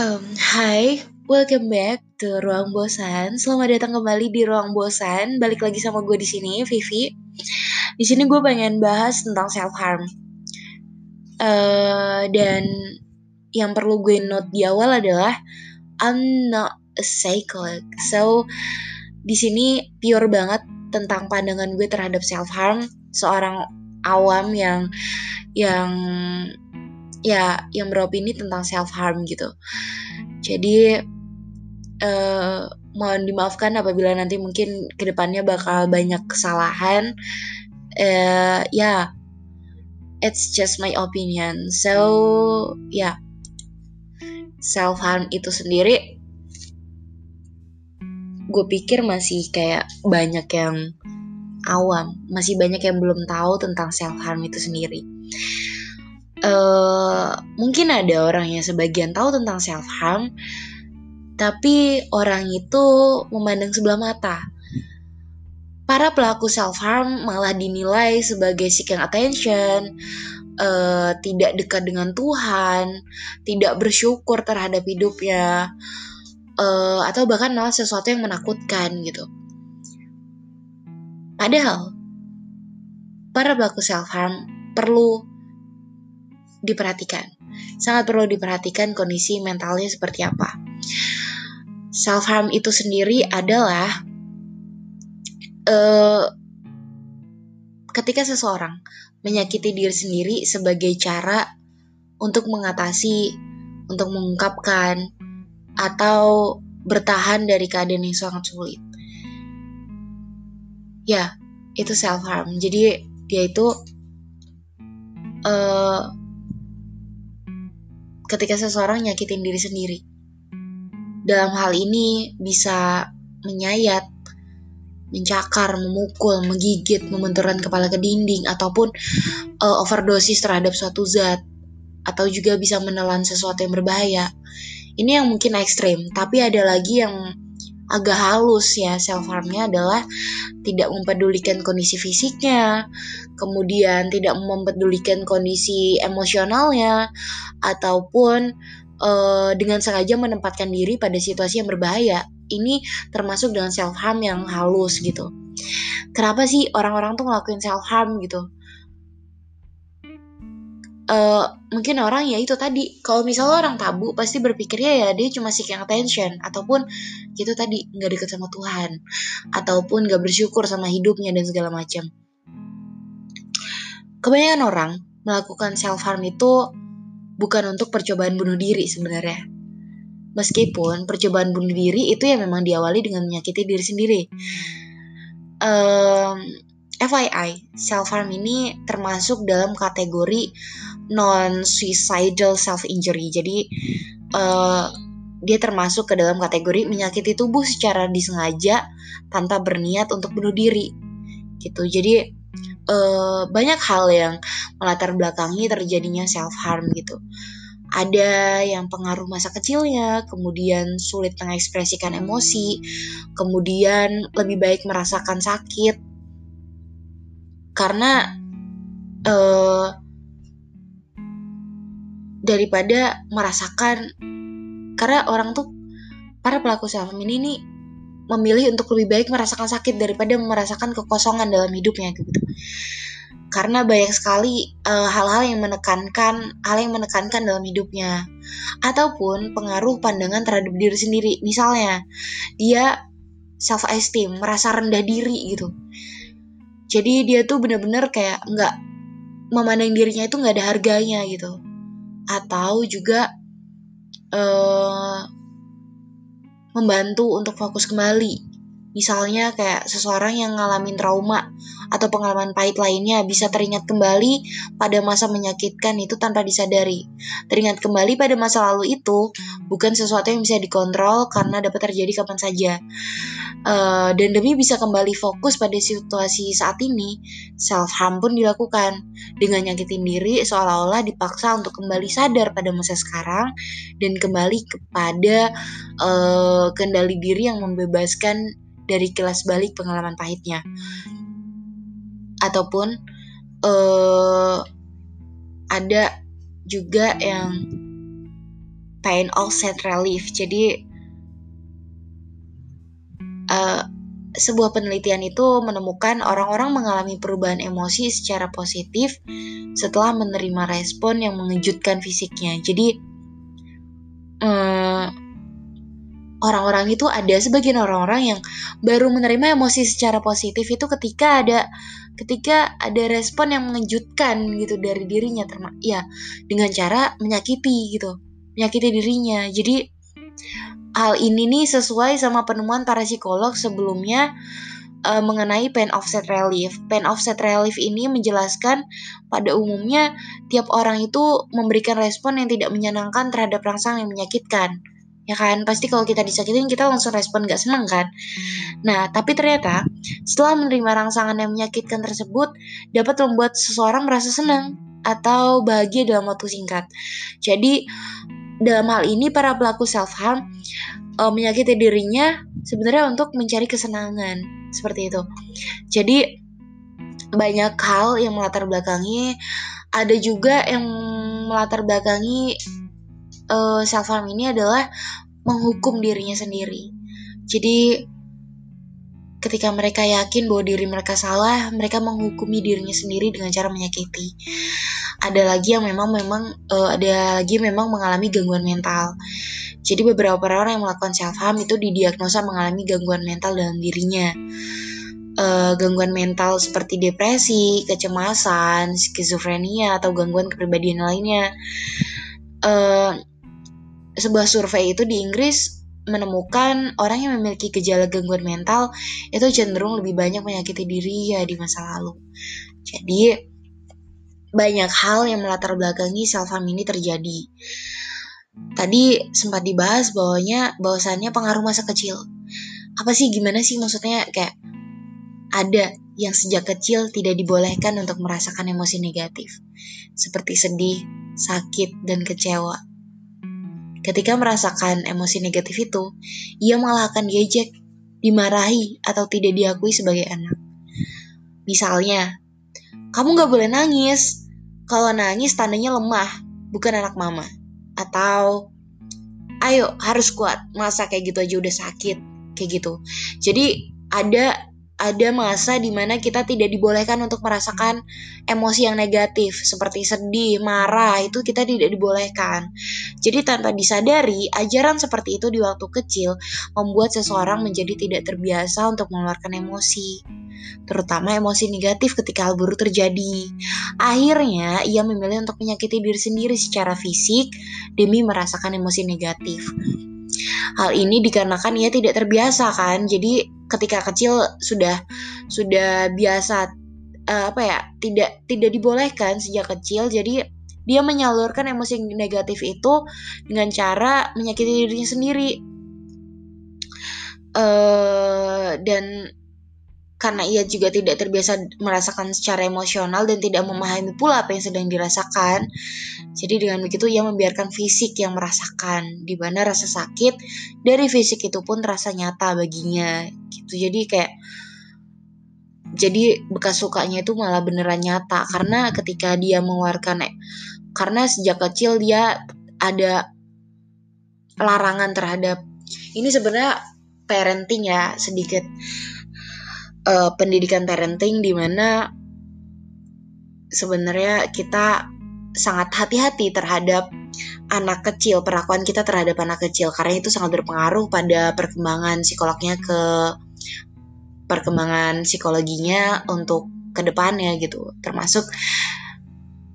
Um, Hai, welcome back to Ruang Bosan. Selamat datang kembali di Ruang Bosan. Balik lagi sama gue di sini, Vivi. Di sini gue pengen bahas tentang self harm. Uh, dan yang perlu gue note di awal adalah I'm not a psychotic. So di sini pure banget tentang pandangan gue terhadap self harm seorang awam yang yang ya yang beropini tentang self harm gitu. Jadi uh, mohon dimaafkan apabila nanti mungkin ke depannya bakal banyak kesalahan. Uh, ya, yeah, it's just my opinion. So ya, yeah. self harm itu sendiri, gue pikir masih kayak banyak yang awam, masih banyak yang belum tahu tentang self harm itu sendiri uh, mungkin ada orang yang sebagian tahu tentang self harm, tapi orang itu memandang sebelah mata. Para pelaku self harm malah dinilai sebagai seeking attention, uh, tidak dekat dengan Tuhan, tidak bersyukur terhadap hidupnya, uh, atau bahkan malah sesuatu yang menakutkan gitu. Padahal para pelaku self harm perlu diperhatikan. Sangat perlu diperhatikan kondisi mentalnya seperti apa. Self harm itu sendiri adalah uh, ketika seseorang menyakiti diri sendiri sebagai cara untuk mengatasi, untuk mengungkapkan, atau bertahan dari keadaan yang sangat sulit. Ya, itu self harm. Jadi dia itu uh, ketika seseorang nyakitin diri sendiri. Dalam hal ini bisa menyayat, mencakar, memukul, menggigit, membenturkan kepala ke dinding, ataupun uh, overdosis terhadap suatu zat, atau juga bisa menelan sesuatu yang berbahaya. Ini yang mungkin ekstrim, tapi ada lagi yang agak halus ya self harmnya adalah tidak mempedulikan kondisi fisiknya, kemudian tidak mempedulikan kondisi emosionalnya, ataupun uh, dengan sengaja menempatkan diri pada situasi yang berbahaya. Ini termasuk dengan self harm yang halus gitu. Kenapa sih orang-orang tuh ngelakuin self harm gitu? Uh, mungkin orang ya itu tadi. Kalau misalnya orang tabu pasti berpikirnya ya dia cuma seeking attention. Ataupun gitu tadi nggak deket sama Tuhan. Ataupun nggak bersyukur sama hidupnya dan segala macam. Kebanyakan orang melakukan self harm itu bukan untuk percobaan bunuh diri sebenarnya. Meskipun percobaan bunuh diri itu ya memang diawali dengan menyakiti diri sendiri. Um, FYI, self harm ini termasuk dalam kategori non suicidal self injury. Jadi uh, dia termasuk ke dalam kategori menyakiti tubuh secara disengaja tanpa berniat untuk bunuh diri. Gitu. Jadi uh, banyak hal yang melatar belakangi terjadinya self harm gitu. Ada yang pengaruh masa kecilnya, kemudian sulit mengekspresikan emosi, kemudian lebih baik merasakan sakit karena uh, daripada merasakan karena orang tuh para pelaku self ini nih memilih untuk lebih baik merasakan sakit daripada merasakan kekosongan dalam hidupnya gitu. Karena banyak sekali eh, hal-hal uh, yang menekankan, hal yang menekankan dalam hidupnya, ataupun pengaruh pandangan terhadap diri sendiri. Misalnya, dia self esteem, merasa rendah diri gitu. Jadi dia tuh bener-bener kayak nggak memandang dirinya itu nggak ada harganya gitu. Atau juga uh, membantu untuk fokus kembali. Misalnya kayak seseorang yang ngalamin trauma atau pengalaman pahit lainnya bisa teringat kembali pada masa menyakitkan itu tanpa disadari. Teringat kembali pada masa lalu itu bukan sesuatu yang bisa dikontrol karena dapat terjadi kapan saja. Uh, dan demi bisa kembali fokus pada situasi saat ini, self harm pun dilakukan dengan nyakitin diri seolah-olah dipaksa untuk kembali sadar pada masa sekarang dan kembali kepada uh, kendali diri yang membebaskan dari kelas balik pengalaman pahitnya. Ataupun uh, ada juga yang pain offset relief. Jadi uh, sebuah penelitian itu menemukan orang-orang mengalami perubahan emosi secara positif setelah menerima respon yang mengejutkan fisiknya. Jadi orang orang-orang itu ada sebagian orang-orang yang baru menerima emosi secara positif itu ketika ada ketika ada respon yang mengejutkan gitu dari dirinya terma ya dengan cara menyakiti gitu menyakiti dirinya jadi hal ini nih sesuai sama penemuan para psikolog sebelumnya uh, mengenai pain offset relief. Pain offset relief ini menjelaskan pada umumnya tiap orang itu memberikan respon yang tidak menyenangkan terhadap rangsang yang menyakitkan. Ya kan, pasti kalau kita disakitin kita langsung respon gak senang kan. Nah, tapi ternyata setelah menerima rangsangan yang menyakitkan tersebut dapat membuat seseorang merasa senang atau bahagia dalam waktu singkat. Jadi dalam hal ini para pelaku self harm uh, menyakiti dirinya sebenarnya untuk mencari kesenangan seperti itu. Jadi banyak hal yang melatar belakangi ada juga yang melatar belakangi uh, self harm ini adalah menghukum dirinya sendiri. Jadi ketika mereka yakin bahwa diri mereka salah, mereka menghukumi dirinya sendiri dengan cara menyakiti ada lagi yang memang memang uh, ada lagi memang mengalami gangguan mental. Jadi beberapa orang yang melakukan self harm itu didiagnosa mengalami gangguan mental dalam dirinya. Uh, gangguan mental seperti depresi, kecemasan, skizofrenia atau gangguan kepribadian lainnya. Uh, sebuah survei itu di Inggris menemukan orang yang memiliki gejala gangguan mental itu cenderung lebih banyak menyakiti diri ya di masa lalu. Jadi banyak hal yang melatar belakangi self harm ini terjadi. Tadi sempat dibahas bahwanya bahwasannya pengaruh masa kecil. Apa sih gimana sih maksudnya kayak ada yang sejak kecil tidak dibolehkan untuk merasakan emosi negatif seperti sedih, sakit, dan kecewa. Ketika merasakan emosi negatif itu, ia malah akan diejek, dimarahi, atau tidak diakui sebagai anak. Misalnya, kamu gak boleh nangis. Kalau nangis tandanya lemah, bukan anak mama. Atau, ayo harus kuat, masa kayak gitu aja udah sakit, kayak gitu. Jadi ada ada masa di mana kita tidak dibolehkan untuk merasakan emosi yang negatif seperti sedih, marah itu kita tidak dibolehkan. Jadi tanpa disadari, ajaran seperti itu di waktu kecil membuat seseorang menjadi tidak terbiasa untuk mengeluarkan emosi, terutama emosi negatif ketika hal buruk terjadi. Akhirnya, ia memilih untuk menyakiti diri sendiri secara fisik demi merasakan emosi negatif. Hal ini dikarenakan ia tidak terbiasa kan. Jadi ketika kecil sudah sudah biasa uh, apa ya, tidak tidak dibolehkan sejak kecil. Jadi dia menyalurkan emosi negatif itu dengan cara menyakiti dirinya sendiri. Uh, dan karena ia juga tidak terbiasa merasakan secara emosional dan tidak memahami pula apa yang sedang dirasakan. Jadi dengan begitu ia membiarkan fisik yang merasakan, di mana rasa sakit dari fisik itu pun terasa nyata baginya. Gitu. Jadi kayak jadi bekas sukanya itu malah beneran nyata karena ketika dia mengeluarkan karena sejak kecil dia ada larangan terhadap ini sebenarnya parenting ya sedikit uh, pendidikan parenting di mana sebenarnya kita sangat hati-hati terhadap anak kecil, perlakuan kita terhadap anak kecil karena itu sangat berpengaruh pada perkembangan psikolognya ke perkembangan psikologinya untuk ke depannya gitu. Termasuk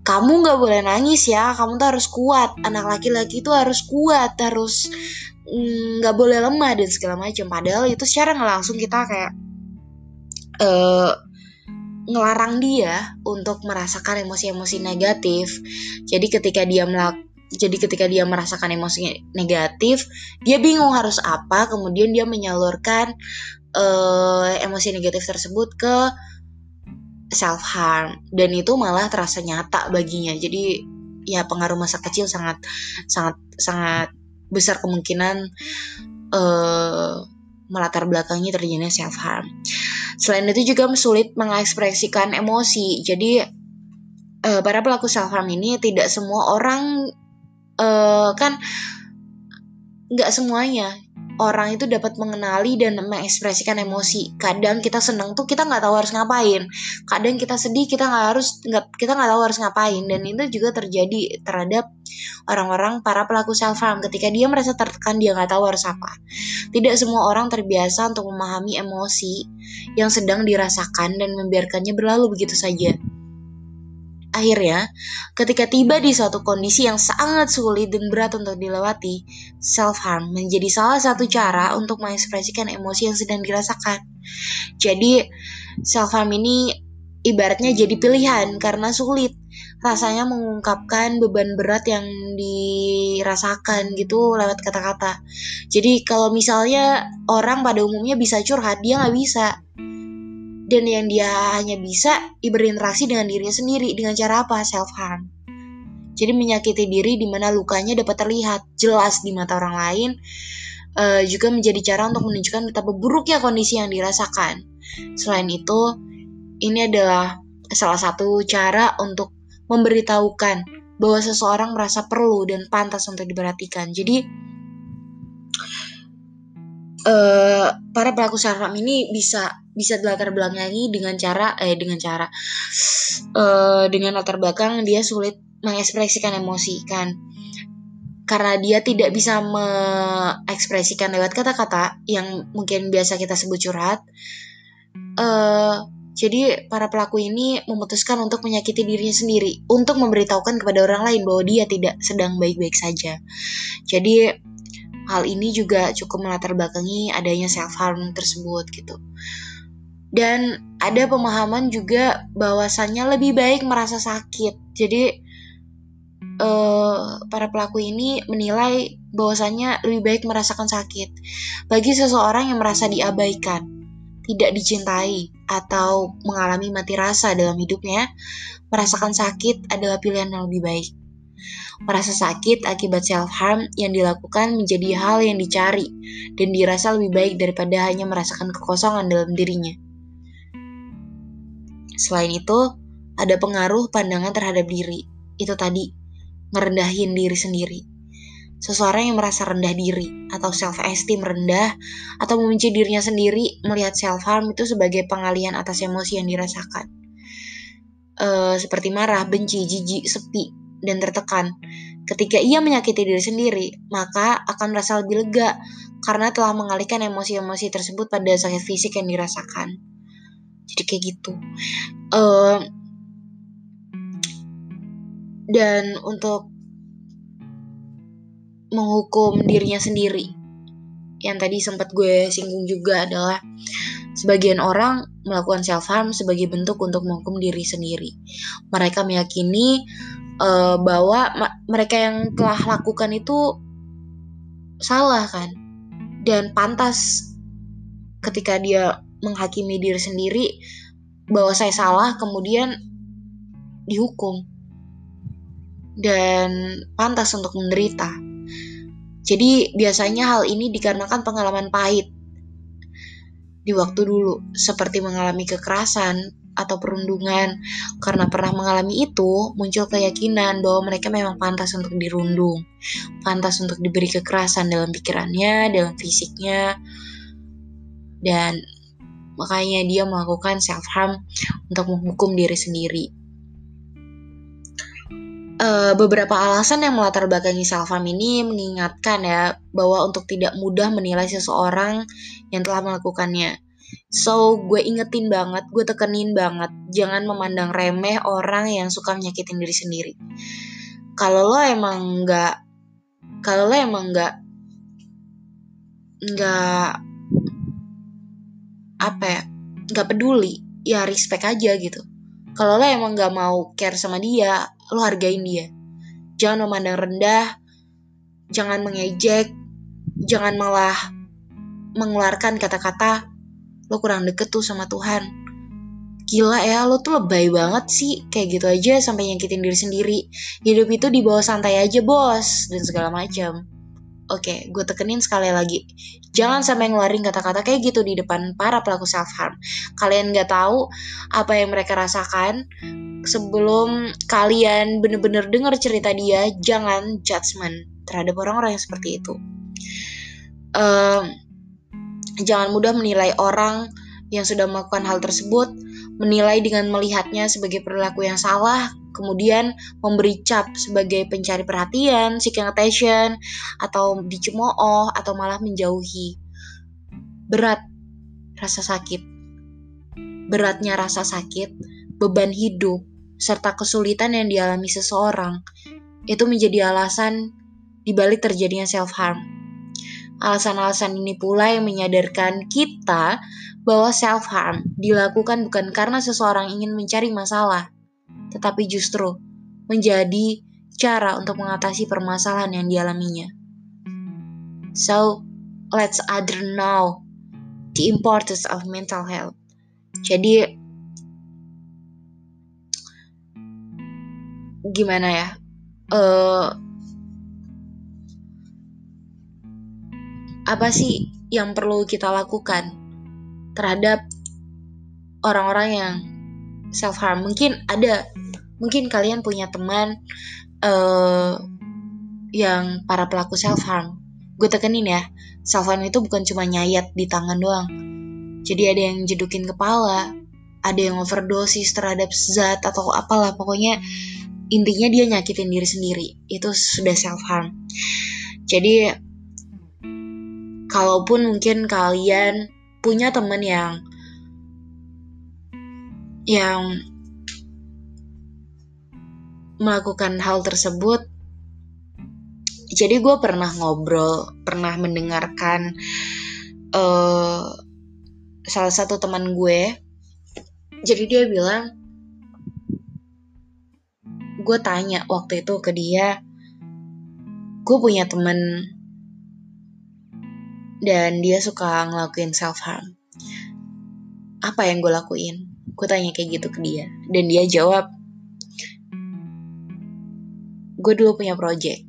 kamu nggak boleh nangis ya, kamu tuh harus kuat. Anak laki-laki itu harus kuat, harus mm, nggak boleh lemah dan segala macam. Padahal itu secara nggak langsung kita kayak uh, ngelarang dia untuk merasakan emosi-emosi negatif. Jadi ketika dia melak jadi ketika dia merasakan emosi negatif, dia bingung harus apa, kemudian dia menyalurkan uh, emosi negatif tersebut ke self harm dan itu malah terasa nyata baginya. Jadi ya pengaruh masa kecil sangat sangat sangat besar kemungkinan uh, melatar belakangi terjadinya self harm. Selain itu juga sulit mengekspresikan emosi. Jadi uh, para pelaku self harm ini tidak semua orang uh, kan nggak semuanya orang itu dapat mengenali dan mengekspresikan emosi. Kadang kita senang tuh kita nggak tahu harus ngapain. Kadang kita sedih kita nggak harus nggak kita nggak tahu harus ngapain. Dan itu juga terjadi terhadap orang-orang para pelaku self harm. Ketika dia merasa tertekan dia nggak tahu harus apa. Tidak semua orang terbiasa untuk memahami emosi yang sedang dirasakan dan membiarkannya berlalu begitu saja. Akhirnya, ketika tiba di suatu kondisi yang sangat sulit dan berat untuk dilewati, self-harm menjadi salah satu cara untuk mengekspresikan emosi yang sedang dirasakan. Jadi, self-harm ini ibaratnya jadi pilihan karena sulit rasanya mengungkapkan beban berat yang dirasakan gitu lewat kata-kata. Jadi kalau misalnya orang pada umumnya bisa curhat, dia nggak bisa dan yang dia hanya bisa berinteraksi dengan dirinya sendiri dengan cara apa? Self harm jadi menyakiti diri di mana lukanya dapat terlihat jelas di mata orang lain uh, juga menjadi cara untuk menunjukkan betapa buruknya kondisi yang dirasakan. Selain itu ini adalah salah satu cara untuk memberitahukan bahwa seseorang merasa perlu dan pantas untuk diperhatikan. Jadi uh, para pelaku self ini bisa bisa dilatar belakangi dengan cara eh dengan cara uh, dengan latar belakang dia sulit mengekspresikan emosi kan karena dia tidak bisa mengekspresikan lewat kata-kata yang mungkin biasa kita sebut curhat uh, jadi para pelaku ini memutuskan untuk menyakiti dirinya sendiri untuk memberitahukan kepada orang lain bahwa dia tidak sedang baik-baik saja jadi Hal ini juga cukup melatar belakangi adanya self harm tersebut gitu. Dan ada pemahaman juga bahwasannya lebih baik merasa sakit. Jadi uh, para pelaku ini menilai bahwasannya lebih baik merasakan sakit. Bagi seseorang yang merasa diabaikan, tidak dicintai, atau mengalami mati rasa dalam hidupnya, merasakan sakit adalah pilihan yang lebih baik. Merasa sakit akibat self-harm yang dilakukan menjadi hal yang dicari dan dirasa lebih baik daripada hanya merasakan kekosongan dalam dirinya. Selain itu, ada pengaruh pandangan terhadap diri. Itu tadi, merendahin diri sendiri. Seseorang yang merasa rendah diri atau self-esteem rendah atau membenci dirinya sendiri melihat self-harm itu sebagai pengalian atas emosi yang dirasakan. Uh, seperti marah, benci, jijik, sepi, dan tertekan. Ketika ia menyakiti diri sendiri, maka akan merasa lebih lega karena telah mengalihkan emosi-emosi tersebut pada sakit fisik yang dirasakan. Jadi kayak gitu. Uh, dan untuk menghukum dirinya sendiri, yang tadi sempat gue singgung juga adalah sebagian orang melakukan self harm sebagai bentuk untuk menghukum diri sendiri. Mereka meyakini uh, bahwa mereka yang telah lakukan itu salah kan dan pantas ketika dia menghakimi diri sendiri bahwa saya salah kemudian dihukum dan pantas untuk menderita. Jadi biasanya hal ini dikarenakan pengalaman pahit di waktu dulu seperti mengalami kekerasan, atau perundungan. Karena pernah mengalami itu, muncul keyakinan bahwa mereka memang pantas untuk dirundung, pantas untuk diberi kekerasan dalam pikirannya, dalam fisiknya, dan makanya dia melakukan self harm untuk menghukum diri sendiri. Uh, beberapa alasan yang melatar belakangi self harm ini mengingatkan ya bahwa untuk tidak mudah menilai seseorang yang telah melakukannya So, gue ingetin banget, gue tekenin banget, jangan memandang remeh orang yang suka menyakitin diri sendiri. Kalau lo emang nggak, kalau lo emang nggak, nggak apa ya, nggak peduli, ya respect aja gitu. Kalau lo emang nggak mau care sama dia, lo hargain dia. Jangan memandang rendah, jangan mengejek, jangan malah mengeluarkan kata-kata lo kurang deket tuh sama Tuhan. Gila ya lo tuh lebay banget sih. Kayak gitu aja sampai nyakitin diri sendiri. Hidup itu dibawa santai aja bos dan segala macam Oke, gue tekenin sekali lagi. Jangan sampai ngeluarin kata-kata kayak gitu di depan para pelaku self harm. Kalian gak tahu apa yang mereka rasakan sebelum kalian bener-bener denger cerita dia. Jangan judgement terhadap orang-orang yang seperti itu. uh, jangan mudah menilai orang yang sudah melakukan hal tersebut, menilai dengan melihatnya sebagai perilaku yang salah, kemudian memberi cap sebagai pencari perhatian, seeking attention, atau dicemooh, atau malah menjauhi. Berat rasa sakit. Beratnya rasa sakit, beban hidup, serta kesulitan yang dialami seseorang itu menjadi alasan dibalik terjadinya self-harm. Alasan-alasan ini pula yang menyadarkan kita bahwa self-harm dilakukan bukan karena seseorang ingin mencari masalah, tetapi justru menjadi cara untuk mengatasi permasalahan yang dialaminya. So, let's other know the importance of mental health. Jadi, gimana ya? Uh, apa sih yang perlu kita lakukan terhadap orang-orang yang self harm. Mungkin ada, mungkin kalian punya teman uh, yang para pelaku self harm. Gue tekenin ya, self harm itu bukan cuma nyayat di tangan doang. Jadi ada yang jedukin kepala, ada yang overdosis terhadap zat atau apalah pokoknya intinya dia nyakitin diri sendiri. Itu sudah self harm. Jadi kalaupun mungkin kalian punya temen yang yang melakukan hal tersebut jadi gue pernah ngobrol pernah mendengarkan uh, salah satu teman gue. Jadi dia bilang gue tanya waktu itu ke dia gue punya temen dan dia suka ngelakuin self harm apa yang gue lakuin? Gue tanya kayak gitu ke dia. Dan dia jawab gue dulu punya project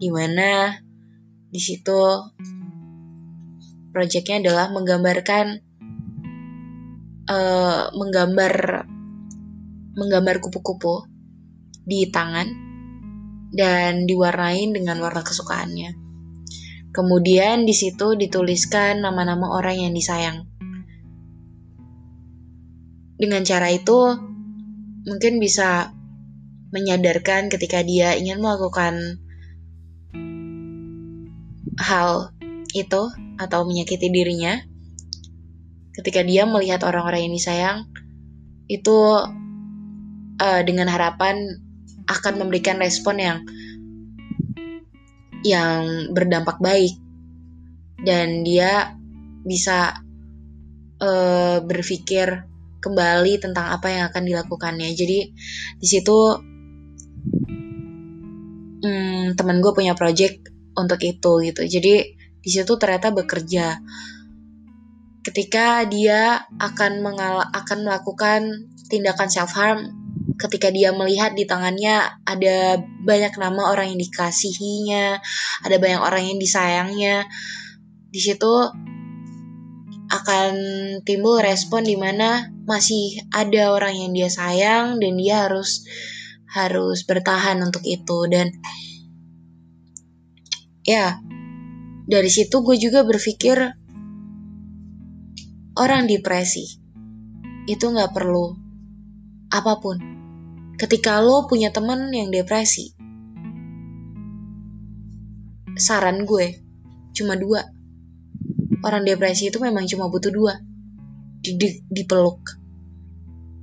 di mana di situ projectnya adalah menggambarkan uh, menggambar menggambar kupu-kupu di tangan dan diwarnain dengan warna kesukaannya Kemudian di situ dituliskan nama-nama orang yang disayang. Dengan cara itu, mungkin bisa menyadarkan ketika dia ingin melakukan hal itu atau menyakiti dirinya. Ketika dia melihat orang-orang yang disayang, itu uh, dengan harapan akan memberikan respon yang yang berdampak baik dan dia bisa uh, berpikir kembali tentang apa yang akan dilakukannya. Jadi di situ hmm, temen gue punya project untuk itu gitu. Jadi di situ ternyata bekerja. Ketika dia akan mengal akan melakukan tindakan self harm, ketika dia melihat di tangannya ada banyak nama orang yang dikasihinya, ada banyak orang yang disayangnya, di situ akan timbul respon di mana masih ada orang yang dia sayang dan dia harus harus bertahan untuk itu. Dan ya dari situ gue juga berpikir orang depresi itu nggak perlu apa pun ketika lo punya temen yang depresi, saran gue cuma dua. Orang depresi itu memang cuma butuh dua, dipeluk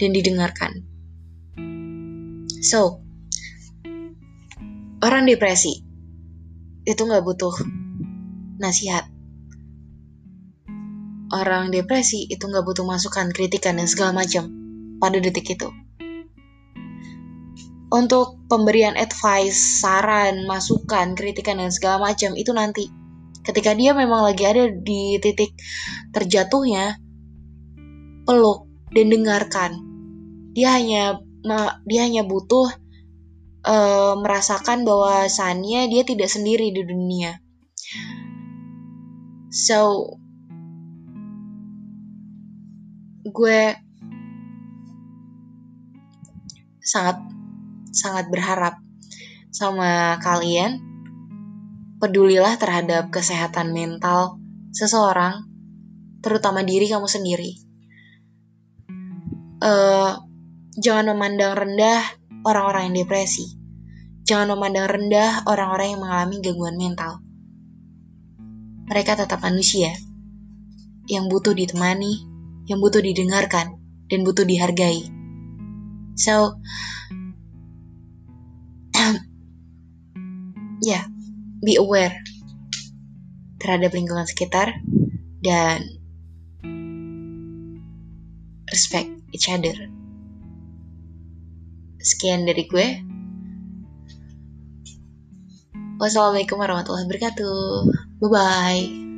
dan didengarkan. So, orang depresi itu nggak butuh nasihat. Orang depresi itu nggak butuh masukan, kritikan dan segala macam pada detik itu untuk pemberian advice, saran, masukan, kritikan dan segala macam itu nanti ketika dia memang lagi ada di titik terjatuhnya peluk dan dengarkan. Dia hanya dia hanya butuh uh, merasakan bahwasannya dia tidak sendiri di dunia. So gue sangat sangat berharap sama kalian pedulilah terhadap kesehatan mental seseorang, terutama diri kamu sendiri. Uh, jangan memandang rendah orang-orang yang depresi. Jangan memandang rendah orang-orang yang mengalami gangguan mental. Mereka tetap manusia yang butuh ditemani, yang butuh didengarkan, dan butuh dihargai. So, ya, be aware terhadap lingkungan sekitar dan respect each other. Sekian dari gue. Wassalamualaikum warahmatullahi wabarakatuh. Bye bye.